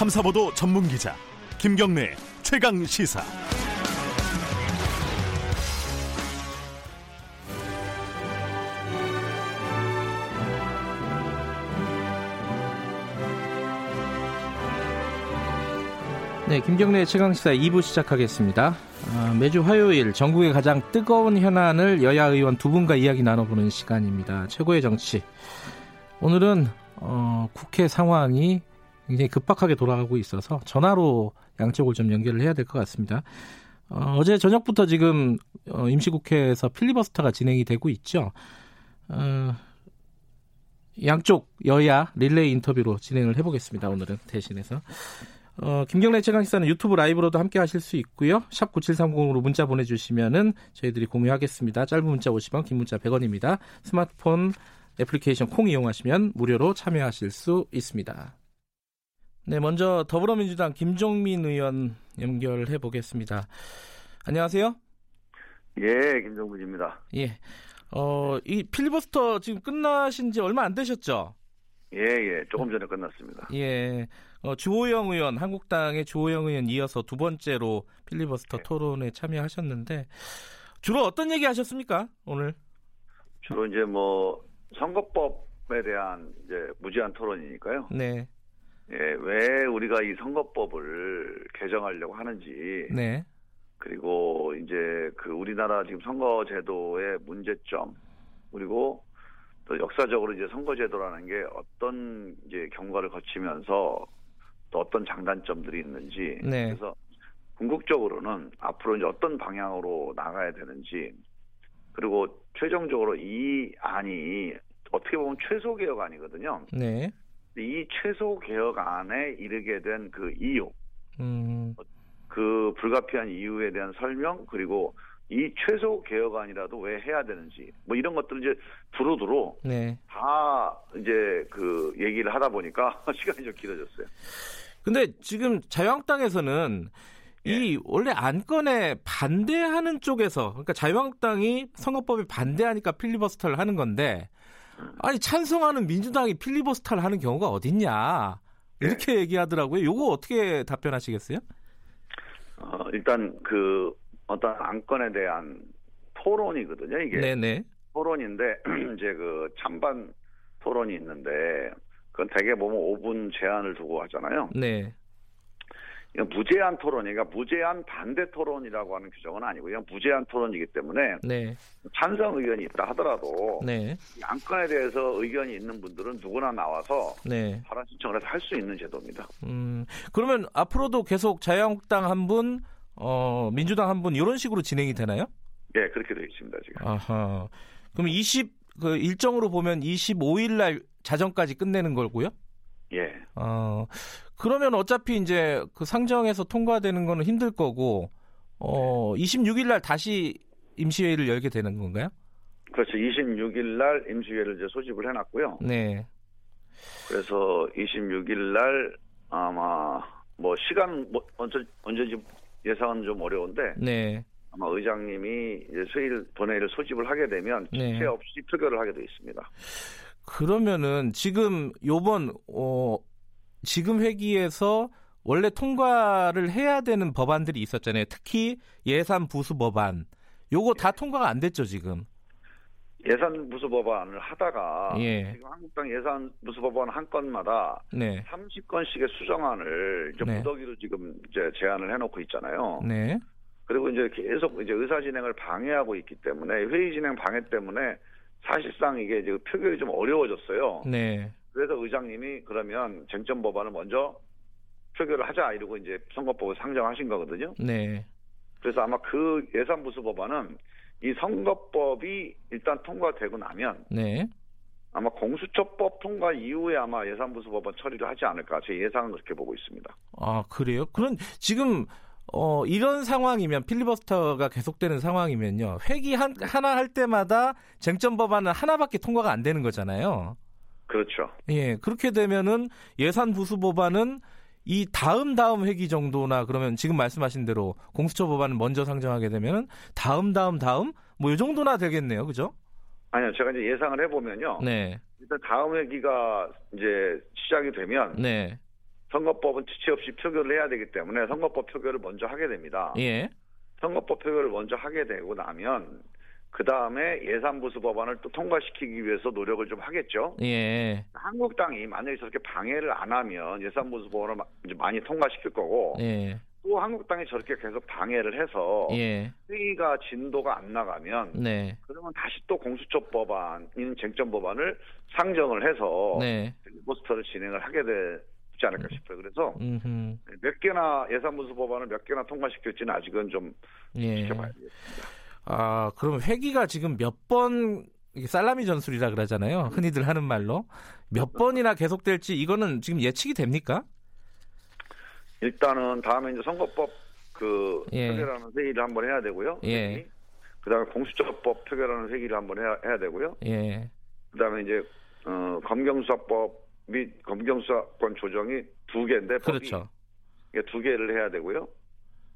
탐사보도 전문 기자 김경래 최강 시사. 네, 김경래 최강 시사 2부 시작하겠습니다. 아, 매주 화요일 전국의 가장 뜨거운 현안을 여야 의원 두 분과 이야기 나눠보는 시간입니다. 최고의 정치. 오늘은 어, 국회 상황이 굉장히 급박하게 돌아가고 있어서 전화로 양쪽을 좀 연결을 해야 될 것 같습니다. 어, 제 저녁부터 지금 어, 임시국회에서 필리버스터가 진행이 되고 있죠. 어, 양쪽 여야 릴레이 인터뷰로 진행을 해보겠습니다. 오늘은 대신해서. 어, 김경래 최강시사는 유튜브 라이브로도 함께 하실 수 있고요. 샵 9730으로 문자 보내주시면은 저희들이 공유하겠습니다. 짧은 문자 50원, 긴 문자 100원입니다. 스마트폰 애플리케이션 콩 이용하시면 무료로 참여하실 수 있습니다. 네, 먼저 더불어민주당 김종민 의원 연결해 보겠습니다. 안녕하세요. 예, 김종민입니다. 예. 어, 이 필리버스터 지금 끝나신 지 얼마 안 되셨죠? 예, 예. 조금 전에 끝났습니다. 예. 어, 주호영 의원, 한국당의 주호영 의원 이어서 두 번째로 필리버스터 네. 토론에 참여하셨는데 주로 어떤 얘기 하셨습니까? 오늘? 주로 이제 뭐 선거법에 대한 이제 무제한 토론이니까요. 네. 예, 왜 우리가 이 선거법을 개정하려고 하는지. 네. 그리고 이제 그 우리나라 지금 선거제도의 문제점 그리고 또 역사적으로 이제 선거제도라는 게 어떤 이제 경과를 거치면서 또 어떤 장단점들이 있는지 네. 그래서 궁극적으로는 앞으로 이제 어떤 방향으로 나가야 되는지 그리고 최종적으로 이 안이 어떻게 보면 최소 개혁 안이거든요. 네. 이 최소 개혁안에 이르게 된 그 이유, 음. 그 불가피한 이유에 대한 설명 그리고 이 최소 개혁안이라도 왜 해야 되는지 뭐 이런 것들 이제 두루두루 네. 다 이제 그 얘기를 하다 보니까 시간이 좀 길어졌어요. 근데 지금 자유한국당에서는 예. 이 원래 안건에 반대하는 쪽에서 그러니까 자유한국당이 선거법에 반대하니까 필리버스터를 하는 건데 아니 찬성하는 민주당이 필리버스터를 하는 경우가 어딨냐 이렇게 네. 얘기하더라고요. 요거 어떻게 답변하시겠어요? 어, 일단 그 어떤 안건에 대한 토론이거든요. 이게 네네. 토론인데 이제 그 찬반 토론이 있는데 그건 대개 보면 5분 제한을 두고 하잖아요. 네. 무제한 토론이니까 무제한 반대 토론이라고 하는 규정은 아니고요. 무제한 토론이기 때문에 네. 찬성 의견이 있다 하더라도 네. 이 안건에 대해서 의견이 있는 분들은 누구나 나와서 네. 발언 신청을 해서 할 수 있는 제도입니다. 음, 그러면 앞으로도 계속 자유한국당 한 분, 어, 민주당 한 분 이런 식으로 진행이 되나요? 예, 그렇게 되어 있습니다 지금. 아하. 그럼 20, 그 일정으로 보면 25일 날 자정까지 끝내는 거고요? 예. 어, 그러면 어차피 이제 그 상정에서 통과되는 거는 힘들 거고, 어, 26일 날 다시 임시회의를 열게 되는 건가요? 그렇죠. 26일 날 임시회를 이제 소집을 해놨고요. 네. 그래서 26일 날 아마 뭐 시간 뭐 언제 언제지 예상은 좀 어려운데 네. 아마 의장님이 이제 수일 본회의를 소집을 하게 되면 네. 지체 없이 표결을 하게 돼 있습니다. 그러면은 지금 요번 어 지금 회기에서 원래 통과를 해야 되는 법안들이 있었잖아요. 특히 예산 부수 법안. 요거 다 통과가 안 됐죠, 지금. 예산 부수 법안을 하다가 예. 지금 한국당 예산 부수 법안 한 건마다 네. 30건씩의 수정안을 이제 네. 무더기로 지금 이제 제안을 해 놓고 있잖아요. 네. 그리고 이제 계속 이제 의사 진행을 방해하고 있기 때문에 회의 진행 방해 때문에 사실상 이게 이제 표결이 좀 어려워졌어요. 네. 그래서 의장님이 그러면 쟁점 법안을 먼저 표결을 하자 이러고 이제 선거법을 상정하신 거거든요. 네. 그래서 아마 그 예산 부수 법안은 이 선거법이 일단 통과되고 나면 네. 아마 공수처법 통과 이후에 아마 예산 부수 법안 처리를 하지 않을까 제 예상은 그렇게 보고 있습니다. 아, 그래요? 그런 지금 어, 이런 상황이면 필리버스터가 계속되는 상황이면요. 회기 한, 하나 할 때마다 쟁점 법안은 하나밖에 통과가 안 되는 거잖아요. 그렇죠. 예, 그렇게 되면은 예산 부수 법안은 이 다음 다음 회기 정도나 그러면 지금 말씀하신 대로 공수처 법안을 먼저 상정하게 되면은 다음 다음 다음 뭐 이 정도나 되겠네요. 그죠? 아니요. 제가 이제 예상을 해 보면요. 네. 일단 다음 회기가 이제 시작이 되면 네. 선거법은 지체 없이 표결을 해야 되기 때문에 선거법 표결을 먼저 하게 됩니다. 예. 선거법 표결을 먼저 하게 되고 나면 그 다음에 예산보수 법안을 또 통과시키기 위해서 노력을 좀 하겠죠. 예. 한국당이 만약에 저렇게 방해를 안 하면 예산보수 법안을 이제 많이 통과시킬 거고 예. 또 한국당이 저렇게 계속 방해를 해서 예. 회의가 진도가 안 나가면 네. 그러면 다시 또 공수처 법안인 쟁점 법안을 상정을 해서 네. 필리버스터를 진행을 하게 되지 않을까 싶어요. 그래서 음흠. 몇 개나 예산보수 법안을 몇 개나 통과시킬지는 아직은 좀 예. 지켜봐야 되겠습니다. 아, 그럼 회기가 지금 몇 번 살라미 전술이라 그러잖아요. 흔히들 하는 말로 몇 번이나 계속될지 이거는 지금 예측이 됩니까? 일단은 다음에 이제 선거법 그 예. 표결하는 회의를 한번 해야 되고요. 예. 그다음에 공수처법 표결하는 회의를 한번 해야, 해야 되고요. 예. 그다음에 이제 어, 검경수사법 및 검경수사권 조정이 두 개인데 법이 그렇죠. 이게 두 개를 해야 되고요.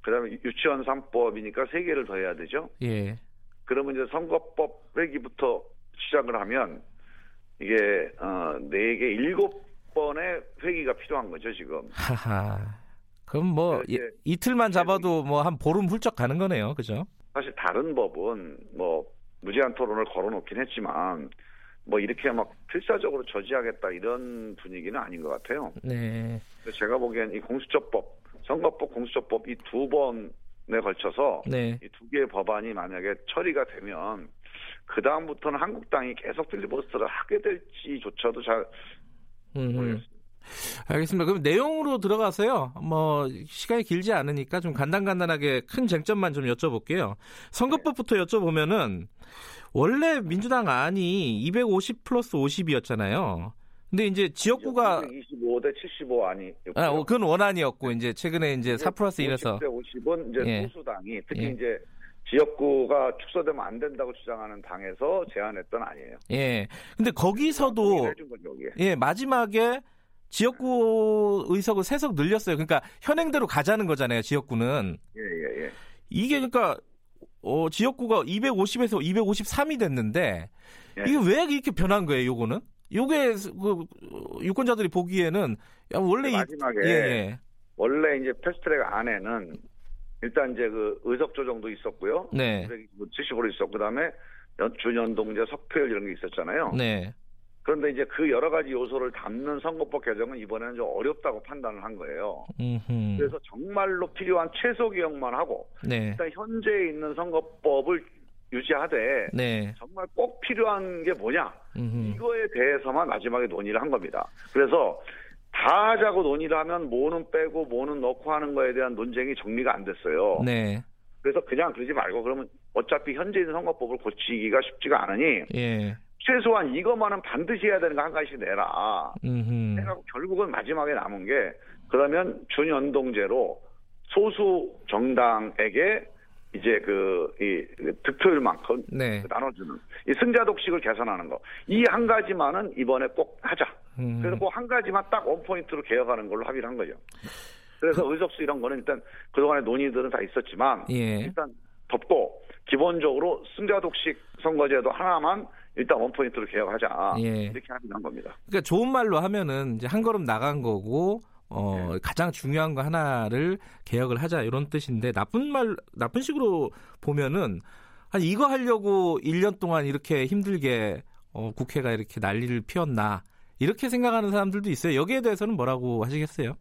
그다음에 유치원 3법이니까 세 개를 더 해야 되죠. 예. 그러면 이제 선거법 회기부터 시작을 하면 이게 어, 네 개, 일곱 번의 회기가 필요한 거죠 지금. 하하. 그럼 뭐 네, 이제 이, 틀만 잡아도 뭐 한 보름 훌쩍 가는 거네요. 그죠? 사실 다른 법은 뭐 무제한 토론을 걸어놓긴 했지만 뭐 이렇게 막 필사적으로 저지하겠다 이런 분위기는 아닌 것 같아요. 네. 제가 보기엔 이 공수처법, 선거법, 공수처법 이 두 번에 걸쳐서 네. 이두 개의 법안이 만약에 처리가 되면 그 다음부터는 한국당이 계속 필리버스터를 하게 될지조차도 잘 음. 모르겠습니다. 알겠습니다. 그럼 내용으로 들어가서요. 뭐 시간이 길지 않으니까 좀 간단간단하게 큰 쟁점만 좀 여쭤볼게요. 선거법부터 여쭤보면은 원래 민주당 안이 250 플러스 50이었잖아요. 근데 이제 지역구가 25대 75 아니. 아, 어, 그건 원안이었고 이제 최근에 이제 4 플러스 1에서 50대 50은 이제 예. 소수당이 특히 예. 이제 지역구가 축소되면 안 된다고 주장하는 당에서 제안했던 아니에요. 예. 근데 거기서도. 예, 마지막에 지역구 의석을 세석 늘렸어요. 그러니까 현행대로 가자는 거잖아요, 지역구는. 예, 예, 예. 이게 그러니까 어, 지역구가 250에서 253이 됐는데 예. 이게 왜 이렇게 변한 거예요, 요거는? 요게 그 유권자들이 보기에는 야, 원래 이- 마지막에 예, 예. 원래 이제 패스트트랙 안에는 일단 이제 그 의석 조정도 있었고요. 네. 75로 있었고 그다음에 연- 준연동제 석표율 이런 게 있었잖아요. 네. 그런데 이제 그 여러 가지 요소를 담는 선거법 개정은 이번에는 좀 어렵다고 판단을 한 거예요. 음흠. 그래서 정말로 필요한 최소 개혁만 하고 네. 일단 현재 있는 선거법을 유지하되 네. 정말 꼭 필요한 게 뭐냐 음흠. 이거에 대해서만 마지막에 논의를 한 겁니다. 그래서 다 하자고 논의를 하면 뭐는 빼고 뭐는 넣고 하는 거에 대한 논쟁이 정리가 안 됐어요. 네. 그래서 그냥 그러지 말고 그러면 어차피 현재 있는 선거법을 고치기가 쉽지가 않으니 예. 최소한 이것만은 반드시 해야 되는 거 한 가지씩 내라. 음흠. 해갖고 결국은 마지막에 남은 게 그러면 준연동제로 소수 정당에게 이제 그 이 득표율만큼 네. 나눠주는 이 승자 독식을 개선하는 거 이 한 가지만은 이번에 꼭 하자. 음. 그래서 그 한 가지만 딱 원포인트로 개혁하는 걸로 합의를 한 거죠. 그래서 의석수 이런 거는 일단 그동안의 논의들은 다 있었지만 예. 일단 덮고 기본적으로 승자 독식 선거제도 하나만 일단 원포인트로 개혁하자. 예. 이렇게 합의한 겁니다. 그러니까 좋은 말로 하면은 이제 한 걸음 나간 거고 어 네. 가장 중요한 거 하나를 개혁을 하자 이런 뜻인데 나쁜 말 나쁜 식으로 보면은 아니 이거 하려고 1년 동안 이렇게 힘들게 어 국회가 이렇게 난리를 피웠나 이렇게 생각하는 사람들도 있어요. 여기에 대해서는 뭐라고 하시겠어요?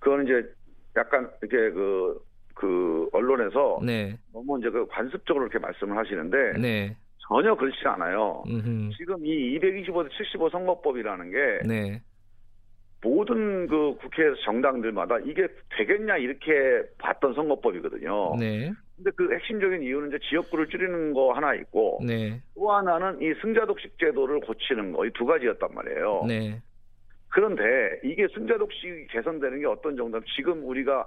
그거는 이제 약간 이렇게 그, 그, 언론에서 네. 너무 이제 그 관습적으로 이렇게 말씀을 하시는데 네. 전혀 그렇지 않아요. 음흠. 지금 이 225대 75 선거법이라는 게 네. 모든 그 국회 정당들마다 이게 되겠냐 이렇게 봤던 선거법이거든요. 네. 근데 그 핵심적인 이유는 이제 지역구를 줄이는 거 하나 있고 네. 또 하나는 이 승자독식 제도를 고치는 거 이 두 가지였단 말이에요. 네. 그런데 이게 승자독식이 개선되는 게 어떤 정도면 지금 우리가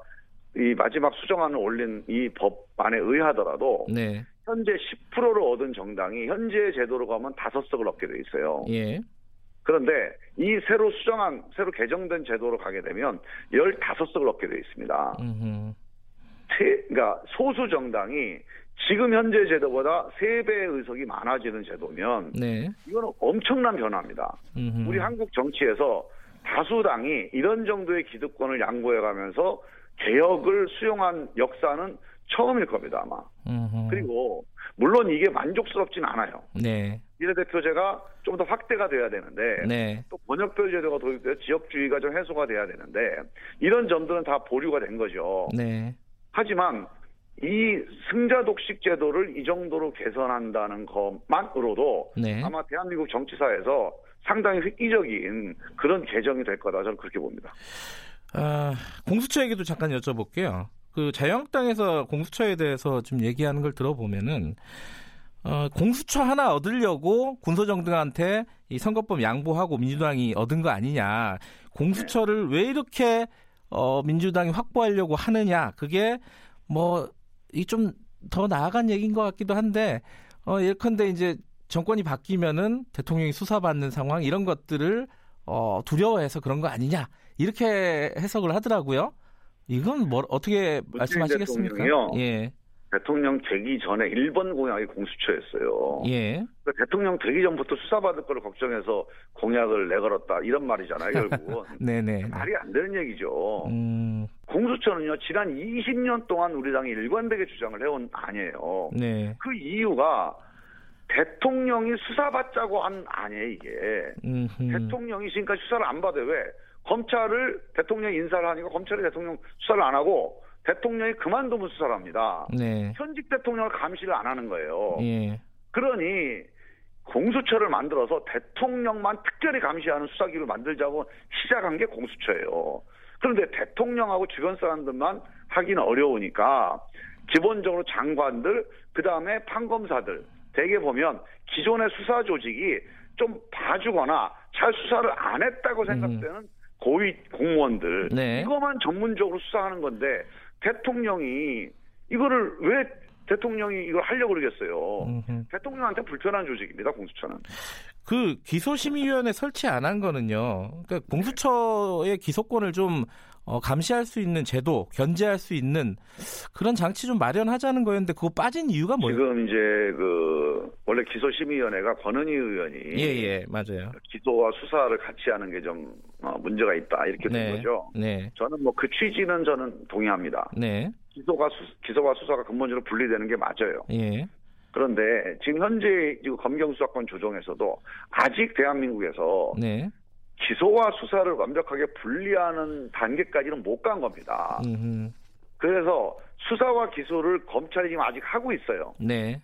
이 마지막 수정안을 올린 이 법안에 의하더라도 네. 현재 10%를 얻은 정당이 현재 제도로 가면 다섯 석을 얻게 돼 있어요. 예. 그런데 이 새로 수정한 새로 개정된 제도로 가게 되면 15석을 얻게 돼 있습니다. 음흠. 세, 그러니까 소수 정당이 지금 현재 제도보다 3배의 의석이 많아지는 제도면 네. 이거는 엄청난 변화입니다. 음흠. 우리 한국 정치에서 다수당이 이런 정도의 기득권을 양보해 가면서 개혁을 수용한 역사는 처음일 겁니다 아마. 음흠. 그리고 물론 이게 만족스럽진 않아요. 네. 비례대표제가 좀 더 확대가 돼야 되는데 네. 또 번역별 제도가 도입돼서 지역주의가 좀 해소가 돼야 되는데 이런 점들은 다 보류가 된 거죠. 네. 하지만 이 승자 독식 제도를 이 정도로 개선한다는 것만으로도 네. 아마 대한민국 정치사에서 상당히 획기적인 그런 개정이 될 거다 저는 그렇게 봅니다. 아, 공수처 얘기도 잠깐 여쭤볼게요. 그 자유한국당에서 공수처에 대해서 좀 얘기하는 걸 들어보면은 어, 공수처 하나 얻으려고 군소정당한테 이 선거법 양보하고 민주당이 얻은 거 아니냐. 공수처를 왜 이렇게 어, 민주당이 확보하려고 하느냐. 그게 뭐 이 좀 더 나아간 얘기인 것 같기도 한데 어, 예컨대 이제 정권이 바뀌면은 대통령이 수사받는 상황 이런 것들을 어, 두려워해서 그런 거 아니냐 이렇게 해석을 하더라고요. 이건 뭐 어떻게 말씀하시겠습니까? 대통령이요? 예, 대통령 되기 전에 1번 공약이 공수처였어요. 예, 그러니까 대통령 되기 전부터 수사받을 거를 걱정해서 공약을 내걸었다 이런 말이잖아요 결국은. 네네. 말이 안 되는 얘기죠. 음, 공수처는요 지난 20년 동안 우리 당이 일관되게 주장을 해온 아니에요. 네, 그 이유가 대통령이 수사받자고 한 아니에요 이게. 음, 대통령이 지금까지 수사를 안 받아요. 왜? 검찰을 대통령이 인사를 하니까 검찰이 대통령 수사를 안 하고 대통령이 그만두면 수사를 합니다. 네, 현직 대통령을 감시를 안 하는 거예요. 예, 그러니 공수처를 만들어서 대통령만 특별히 감시하는 수사기를 만들자고 시작한 게 공수처예요. 그런데 대통령하고 주변 사람들만 하기는 어려우니까 기본적으로 장관들 그 다음에 판검사들 대개 보면 기존의 수사 조직이 좀 봐주거나 잘 수사를 안 했다고 생각되는 고위 공무원들 네. 이거만 전문적으로 수사하는 건데 대통령이 이거를 왜 대통령이 이걸 하려고 그러겠어요. 음흠. 대통령한테 불편한 조직입니다, 공수처는. 그 기소심의위원회 설치 안 한 거는요. 그러니까 공수처의 기소권을 좀 어, 감시할 수 있는 제도, 견제할 수 있는 그런 장치 좀 마련하자는 거였는데 그거 빠진 이유가 뭐예요? 지금 이제 그 원래 기소심의위원회가 권은희 의원이 예, 예, 맞아요. 기소와 수사를 같이 하는 게좀 어, 문제가 있다 이렇게 된 네, 거죠. 네, 저는 뭐 그 취지는 저는 동의합니다. 네, 기소가 수, 기소와 수사가 근본적으로 분리되는 게 맞아요. 예, 그런데 지금 현재 검경 수사권 조정에서도 아직 대한민국에서 네, 기소와 수사를 완벽하게 분리하는 단계까지는 못 간 겁니다. 음, 그래서 수사와 기소를 검찰이 지금 아직 하고 있어요. 네,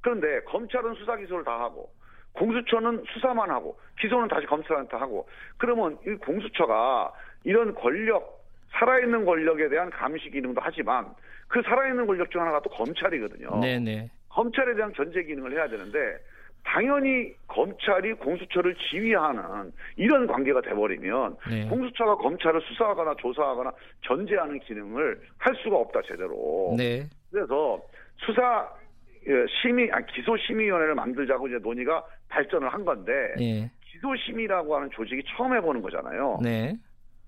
그런데 검찰은 수사 기소를 다 하고 공수처는 수사만 하고 기소는 다시 검찰한테 하고 그러면 이 공수처가 이런 권력 살아있는 권력에 대한 감시 기능도 하지만 그 살아있는 권력 중 하나가 또 검찰이거든요. 네, 네, 검찰에 대한 견제 기능을 해야 되는데 당연히 검찰이 공수처를 지휘하는 이런 관계가 돼버리면 네. 공수처가 검찰을 수사하거나 조사하거나 견제하는 기능을 할 수가 없다 제대로. 네, 그래서 수사 예, 심의 아 기소 심의위원회를 만들자고 이제 논의가 발전을 한 건데 예, 기소 심의라고 하는 조직이 처음 해보는 거잖아요. 네,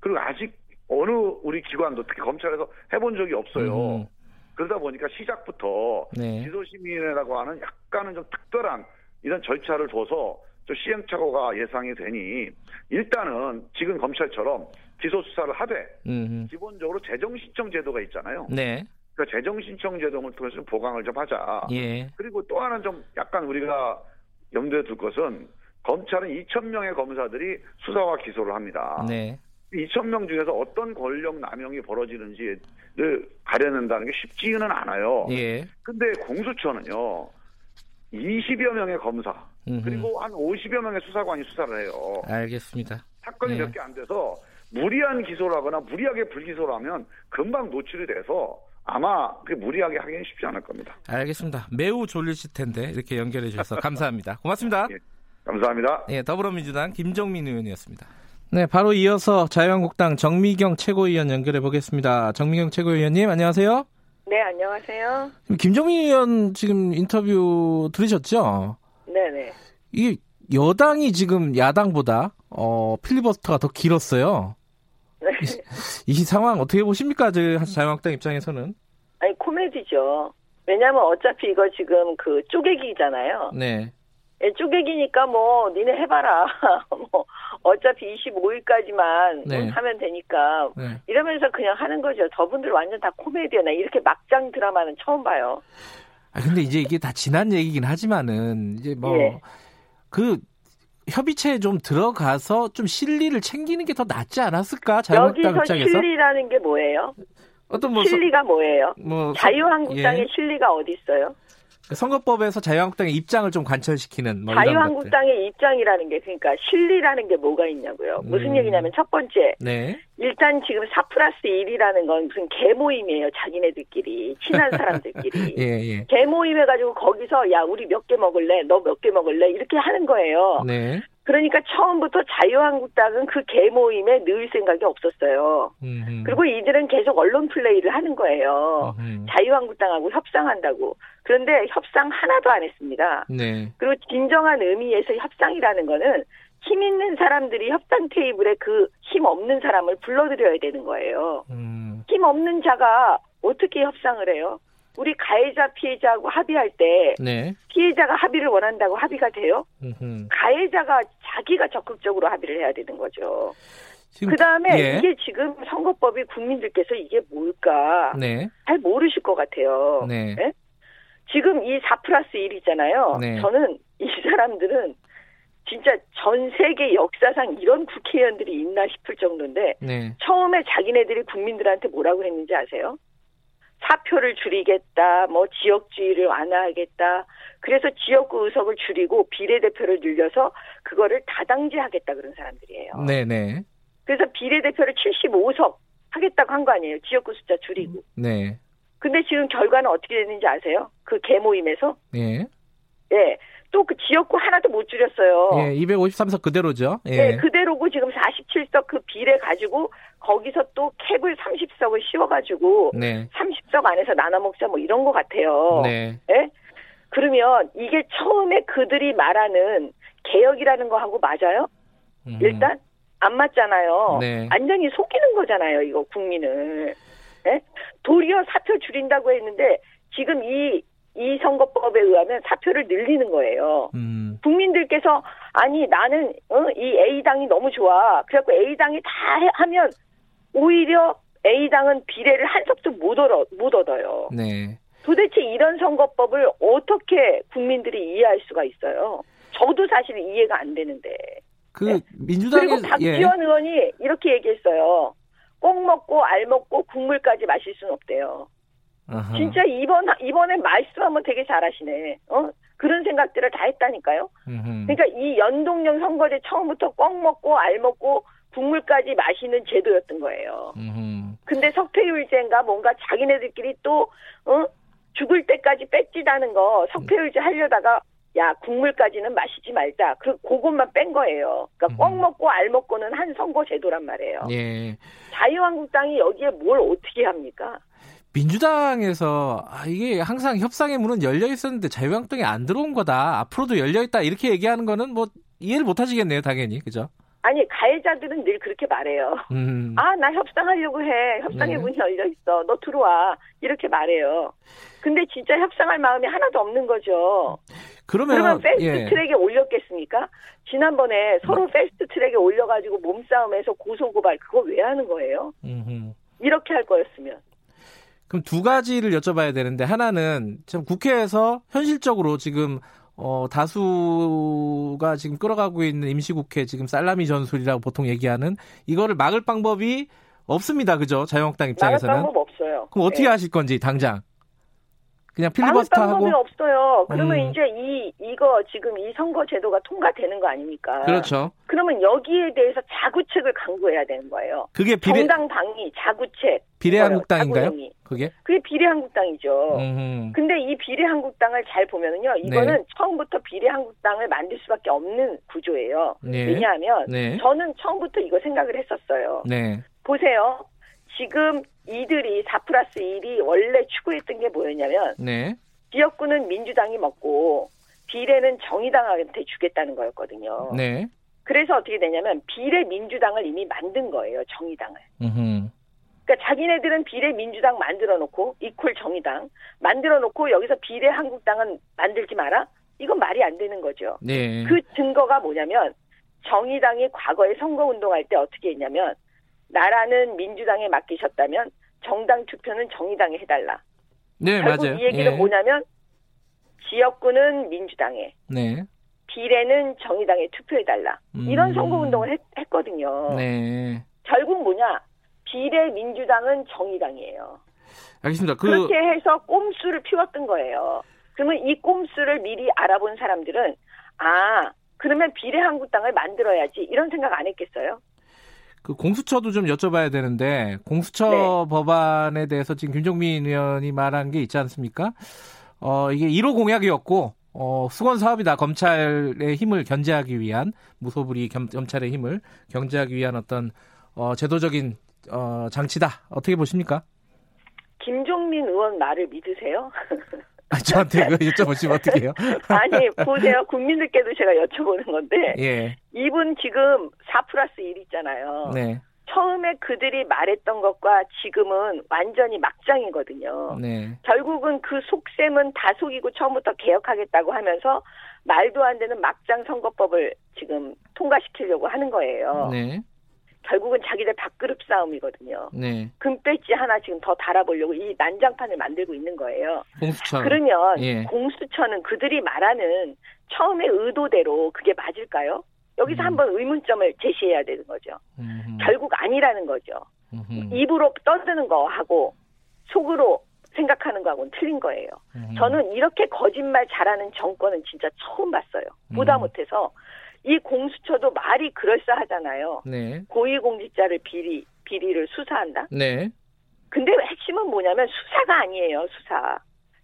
그리고 아직 어느 우리 기관도 특히 검찰에서 해본 적이 없어요. 음. 그러다 보니까 시작부터 네, 기소 심의위원회라고 하는 약간은 좀 특별한 이런 절차를 둬서 좀 시행착오가 예상이 되니 일단은 지금 검찰처럼 기소 수사를 하되 음, 기본적으로 재정 신청 제도가 있잖아요. 네, 그 재정 신청 제도를 통해서 좀 보강을 좀 하자. 예, 그리고 또 하나 좀 약간 우리가 염두에 둘 것은 검찰은 2천 명의 검사들이 수사와 기소를 합니다. 네, 2천 명 중에서 어떤 권력 남용이 벌어지는지를 가려낸다는 게 쉽지는 않아요. 예, 근데 공수처는요. 20여 명의 검사 음흠. 그리고 한 50여 명의 수사관이 수사를 해요. 알겠습니다. 사건이 네. 몇개 안 돼서 무리한 기소를 하거나 무리하게 불기소를 하면 금방 노출이 돼서 아마 그 무리하게 하기는 쉽지 않을 겁니다. 알겠습니다. 매우 졸리실 텐데 이렇게 연결해 주셔서 감사합니다. 고맙습니다. 예. 감사합니다. 예, 더불어민주당 김종민 의원이었습니다. 네, 바로 이어서 자유한국당 정미경 최고위원 연결해 보겠습니다. 정미경 최고위원님, 안녕하세요. 네, 안녕하세요. 김종민 의원 지금 인터뷰 들으셨죠? 네네. 이 여당이 지금 야당보다 어, 필리버스터가 더 길었어요. 네. 이 상황 어떻게 보십니까? 저 자유한국당 입장에서는. 아니, 코미디죠. 왜냐면 어차피 이거 지금 그 쪼개기잖아요. 네. 예, 쪼개기니까 뭐, 니네 해봐라. 뭐, 어차피 25일까지만 네. 하면 되니까 네. 이러면서 그냥 하는 거죠. 저분들 완전 다 코미디어나 이렇게 막장 드라마는 처음 봐요. 아, 근데 이제 이게 다 지난 얘기긴 하지만은 이제 뭐 예. 그 협의체에 좀 들어가서 좀 실리를 챙기는 게 더 낫지 않았을까? 여기서 자유한국당 입장에서 실리라는 게 뭐예요? 어떤 뭐, 서- 실리가 뭐예요? 뭐 자유한국당의 예. 실리가 어디 있어요? 선거법에서 자유한국당의 입장을 좀 관철시키는 뭐. 자유한국당의 입장이라는 게 그러니까 실리라는 게 뭐가 있냐고요. 무슨 음. 얘기냐면 첫 번째 네. 일단 지금 4 플러스 1이라는 건 무슨 개모임이에요. 자기네들끼리 친한 사람들끼리. 예, 예. 개모임 해가지고 거기서 야 우리 몇 개 먹을래? 너 몇 개 먹을래? 이렇게 하는 거예요. 네. 그러니까 처음부터 자유한국당은 그 개모임에 늘 생각이 없었어요. 음, 그리고 이들은 계속 언론 플레이를 하는 거예요. 음, 자유한국당하고 협상한다고. 그런데 협상 하나도 안 했습니다. 네. 그리고 진정한 의미에서 협상이라는 거는 힘 있는 사람들이 협상 테이블에 그 힘 없는 사람을 불러들여야 되는 거예요. 음, 힘 없는 자가 어떻게 협상을 해요? 우리 가해자 피해자하고 합의할 때 네. 피해자가 합의를 원한다고 합의가 돼요? 음, 가해자가 자기가 적극적으로 합의를 해야 되는 거죠. 그 다음에 예. 이게 지금 선거법이 국민들께서 이게 뭘까 네. 잘 모르실 것 같아요. 네. 예? 지금 이 4 플러스 1 있잖아요. 네. 저는 이 사람들은 진짜 전 세계 역사상 이런 국회의원들이 있나 싶을 정도인데 네. 처음에 자기네들이 국민들한테 뭐라고 했는지 아세요? 사표를 줄이겠다, 뭐 지역주의를 완화하겠다. 그래서 지역구 의석을 줄이고 비례대표를 늘려서 그거를 다당제 하겠다 그런 사람들이에요. 네, 네. 그래서 비례대표를 75석 하겠다고 한 거 아니에요. 지역구 숫자 줄이고. 네. 근데 지금 결과는 어떻게 됐는지 아세요? 그 개모임에서? 예. 예. 또 그 지역구 하나도 못 줄였어요. 예, 253석 그대로죠. 예. 네, 그대로고 지금 47석 그 비례 가지고 거기서 또 캡을 30석을 씌워가지고 네. 30석 안에서 나눠 먹자 뭐 이런 것 같아요. 네. 예? 그러면 이게 처음에 그들이 말하는 개혁이라는 거 하고 맞아요? 음, 일단 안 맞잖아요. 네. 완전히 속이는 거잖아요, 이거 국민을. 예? 도리어 사표 줄인다고 했는데 지금 이, 이 선거법에 의하면 사표를 늘리는 거예요. 음, 국민들께서 아니 나는 어, 이 A 당이 너무 좋아. 그래갖고 A 당이 다 해- 하면 오히려 A 당은 비례를 한 석도 못 얻어 못 얻어요. 네. 도대체 이런 선거법을 어떻게 국민들이 이해할 수가 있어요? 저도 사실 이해가 안 되는데. 그 네. 민주당의 그리고 박지원 의원이 이렇게 얘기했어요. 꼭 먹고 알 먹고 국물까지 마실 수는 없대요. 아하. 진짜 이번 이번에 말씀하면 되게 잘하시네. 어 그런 생각들을 다 했다니까요. 음흠. 그러니까 이 연동형 선거제 처음부터 꼭 먹고 알 먹고 국물까지 마시는 제도였던 거예요. 음흠. 근데 석패율제인가 뭔가 자기네들끼리 또 어? 죽을 때까지 뺏지다는 거 석패율제 하려다가 야 국물까지는 마시지 말자. 그 그것만 뺀 거예요. 그러니까 꼭 음. 먹고 알 먹고는 한 선거 제도란 말이에요. 예. 자유한국당이 여기에 뭘 어떻게 합니까? 민주당에서 아, 이게 항상 협상의 문은 열려 있었는데 자유한국당이 안 들어온 거다. 앞으로도 열려 있다. 이렇게 얘기하는 거는 뭐 이해를 못 하시겠네요, 당연히. 그죠? 아니 가해자들은 늘 그렇게 말해요. 음. 아 나 협상하려고 해. 협상의 네. 문이 열려 있어. 너 들어와. 이렇게 말해요. 근데 진짜 협상할 마음이 하나도 없는 거죠. 그러면, 그러면 패스트 예. 트랙에 올렸겠습니까? 지난번에 서로 패스트 트랙에 올려가지고 몸싸움에서 고소고발 그거 왜 하는 거예요? 음흠. 이렇게 할 거였으면. 그럼 두 가지를 여쭤봐야 되는데 하나는 참 국회에서 현실적으로 지금 어, 다수가 지금 끌어가고 있는 임시국회 지금 살라미 전술이라고 보통 얘기하는 이거를 막을 방법이 없습니다. 그죠? 자유한국당 입장에서는. 방법 없어요. 그럼 어떻게 네. 하실 건지 당장. 그냥 필리버스터 방법이 하고 없어요. 그러면 음. 이제 이 이거 지금 이 선거 제도가 통과되는 거 아닙니까? 그렇죠. 그러면 여기에 대해서 자구책을 강구해야 되는 거예요. 그게 비례 정당 방위, 자구책. 비례한국당인가요? 자구행위. 그게? 그게 비례한국당이죠. 음. 근데 이 비례한국당을 잘 보면은요, 이거는 처음부터 비례한국당을 만들 수밖에 없는 구조예요. 네. 왜냐하면 네. 저는 처음부터 이거 생각을 했었어요. 네. 보세요. 지금 이들이 4 플러스 1이 원래 추구했던 게 뭐였냐면 네. 지역구는 민주당이 먹고 비례는 정의당한테 주겠다는 거였거든요. 네. 그래서 어떻게 되냐면 비례 민주당을 이미 만든 거예요. 정의당을. 음흠. 그러니까 자기네들은 비례 민주당 만들어 놓고 이퀄 정의당 만들어 놓고 여기서 비례 한국당은 만들지 마라. 이건 말이 안 되는 거죠. 네. 그 증거가 뭐냐면 정의당이 과거에 선거 운동할 때 어떻게 했냐면 나라는 민주당에 맡기셨다면 정당 투표는 정의당에 해달라. 네, 결국 맞아요. 이 얘기는 예. 뭐냐면 지역구는 민주당에 네. 비례는 정의당에 투표해달라. 이런 음. 선거운동을 했, 했거든요. 네. 결국 뭐냐 비례 민주당은 정의당이에요. 알겠습니다. 그 그렇게 해서 꼼수를 피웠던 거예요. 그러면 이 꼼수를 미리 알아본 사람들은 아 그러면 비례 한국당을 만들어야지 이런 생각 안 했겠어요? 그 공수처도 좀 여쭤봐야 되는데 공수처 네. 법안에 대해서 지금 김종민 의원이 말한 게 있지 않습니까? 어 이게 1호 공약이었고 어 수건 사업이다 검찰의 힘을 견제하기 위한 무소불위 겸, 검찰의 힘을 견제하기 위한 어떤 어 제도적인 어 장치다 어떻게 보십니까? 김종민 의원 말을 믿으세요? 아, 저한테 그 여쭤보시면 어떡해요? 아니 보세요 국민들께도 제가 여쭤보는 건데 예, 이분 지금 4 플러스 1 있잖아요. 네, 처음에 그들이 말했던 것과 지금은 완전히 막장이거든요. 네, 결국은 그 속셈은 다 속이고 처음부터 개혁하겠다고 하면서 말도 안 되는 막장 선거법을 지금 통과시키려고 하는 거예요. 네, 결국은 자기들 밥그릇 싸움이거든요. 네. 금배지 하나 지금 더 달아보려고 이 난장판을 만들고 있는 거예요. 공수처. 그러면 예. 공수처는 그들이 말하는 처음의 의도대로 그게 맞을까요? 여기서 음. 한번 의문점을 제시해야 되는 거죠. 음흠, 결국 아니라는 거죠. 음흠, 입으로 떠드는 거하고 속으로 생각하는 거하고는 틀린 거예요. 음흠. 저는 이렇게 거짓말 잘하는 정권은 진짜 처음 봤어요. 보다 음. 못해서 이 공수처도 말이 그럴싸하잖아요. 네, 고위공직자를 비리 비리를 수사한다. 네. 근데 핵심은 뭐냐면 수사가 아니에요. 수사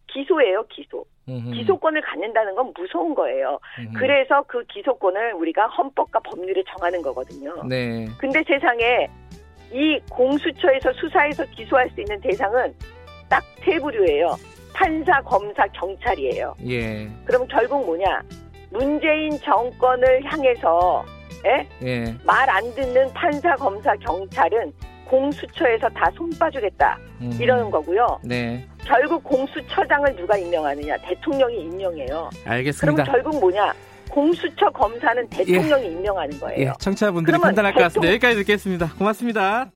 기소예요. 기소. 음흠, 기소권을 갖는다는 건 무서운 거예요. 음흠. 그래서 그 기소권을 우리가 헌법과 법률에 정하는 거거든요. 네. 근데 세상에 이 공수처에서 수사해서 기소할 수 있는 대상은 딱 세 부류예요. 판사, 검사, 경찰이에요. 예, 그럼 결국 뭐냐? 문재인 정권을 향해서 예? 예. 말 안 듣는 판사, 검사, 경찰은 공수처에서 다 손 빠주겠다 음. 이러는 거고요. 네, 결국 공수처장을 누가 임명하느냐? 대통령이 임명해요. 그럼 알겠습니다. 결국 뭐냐? 공수처 검사는 대통령이 임명하는 거예요. 예, 청취자분들이 판단할 것 같습니다. 여기까지 듣겠습니다. 고맙습니다.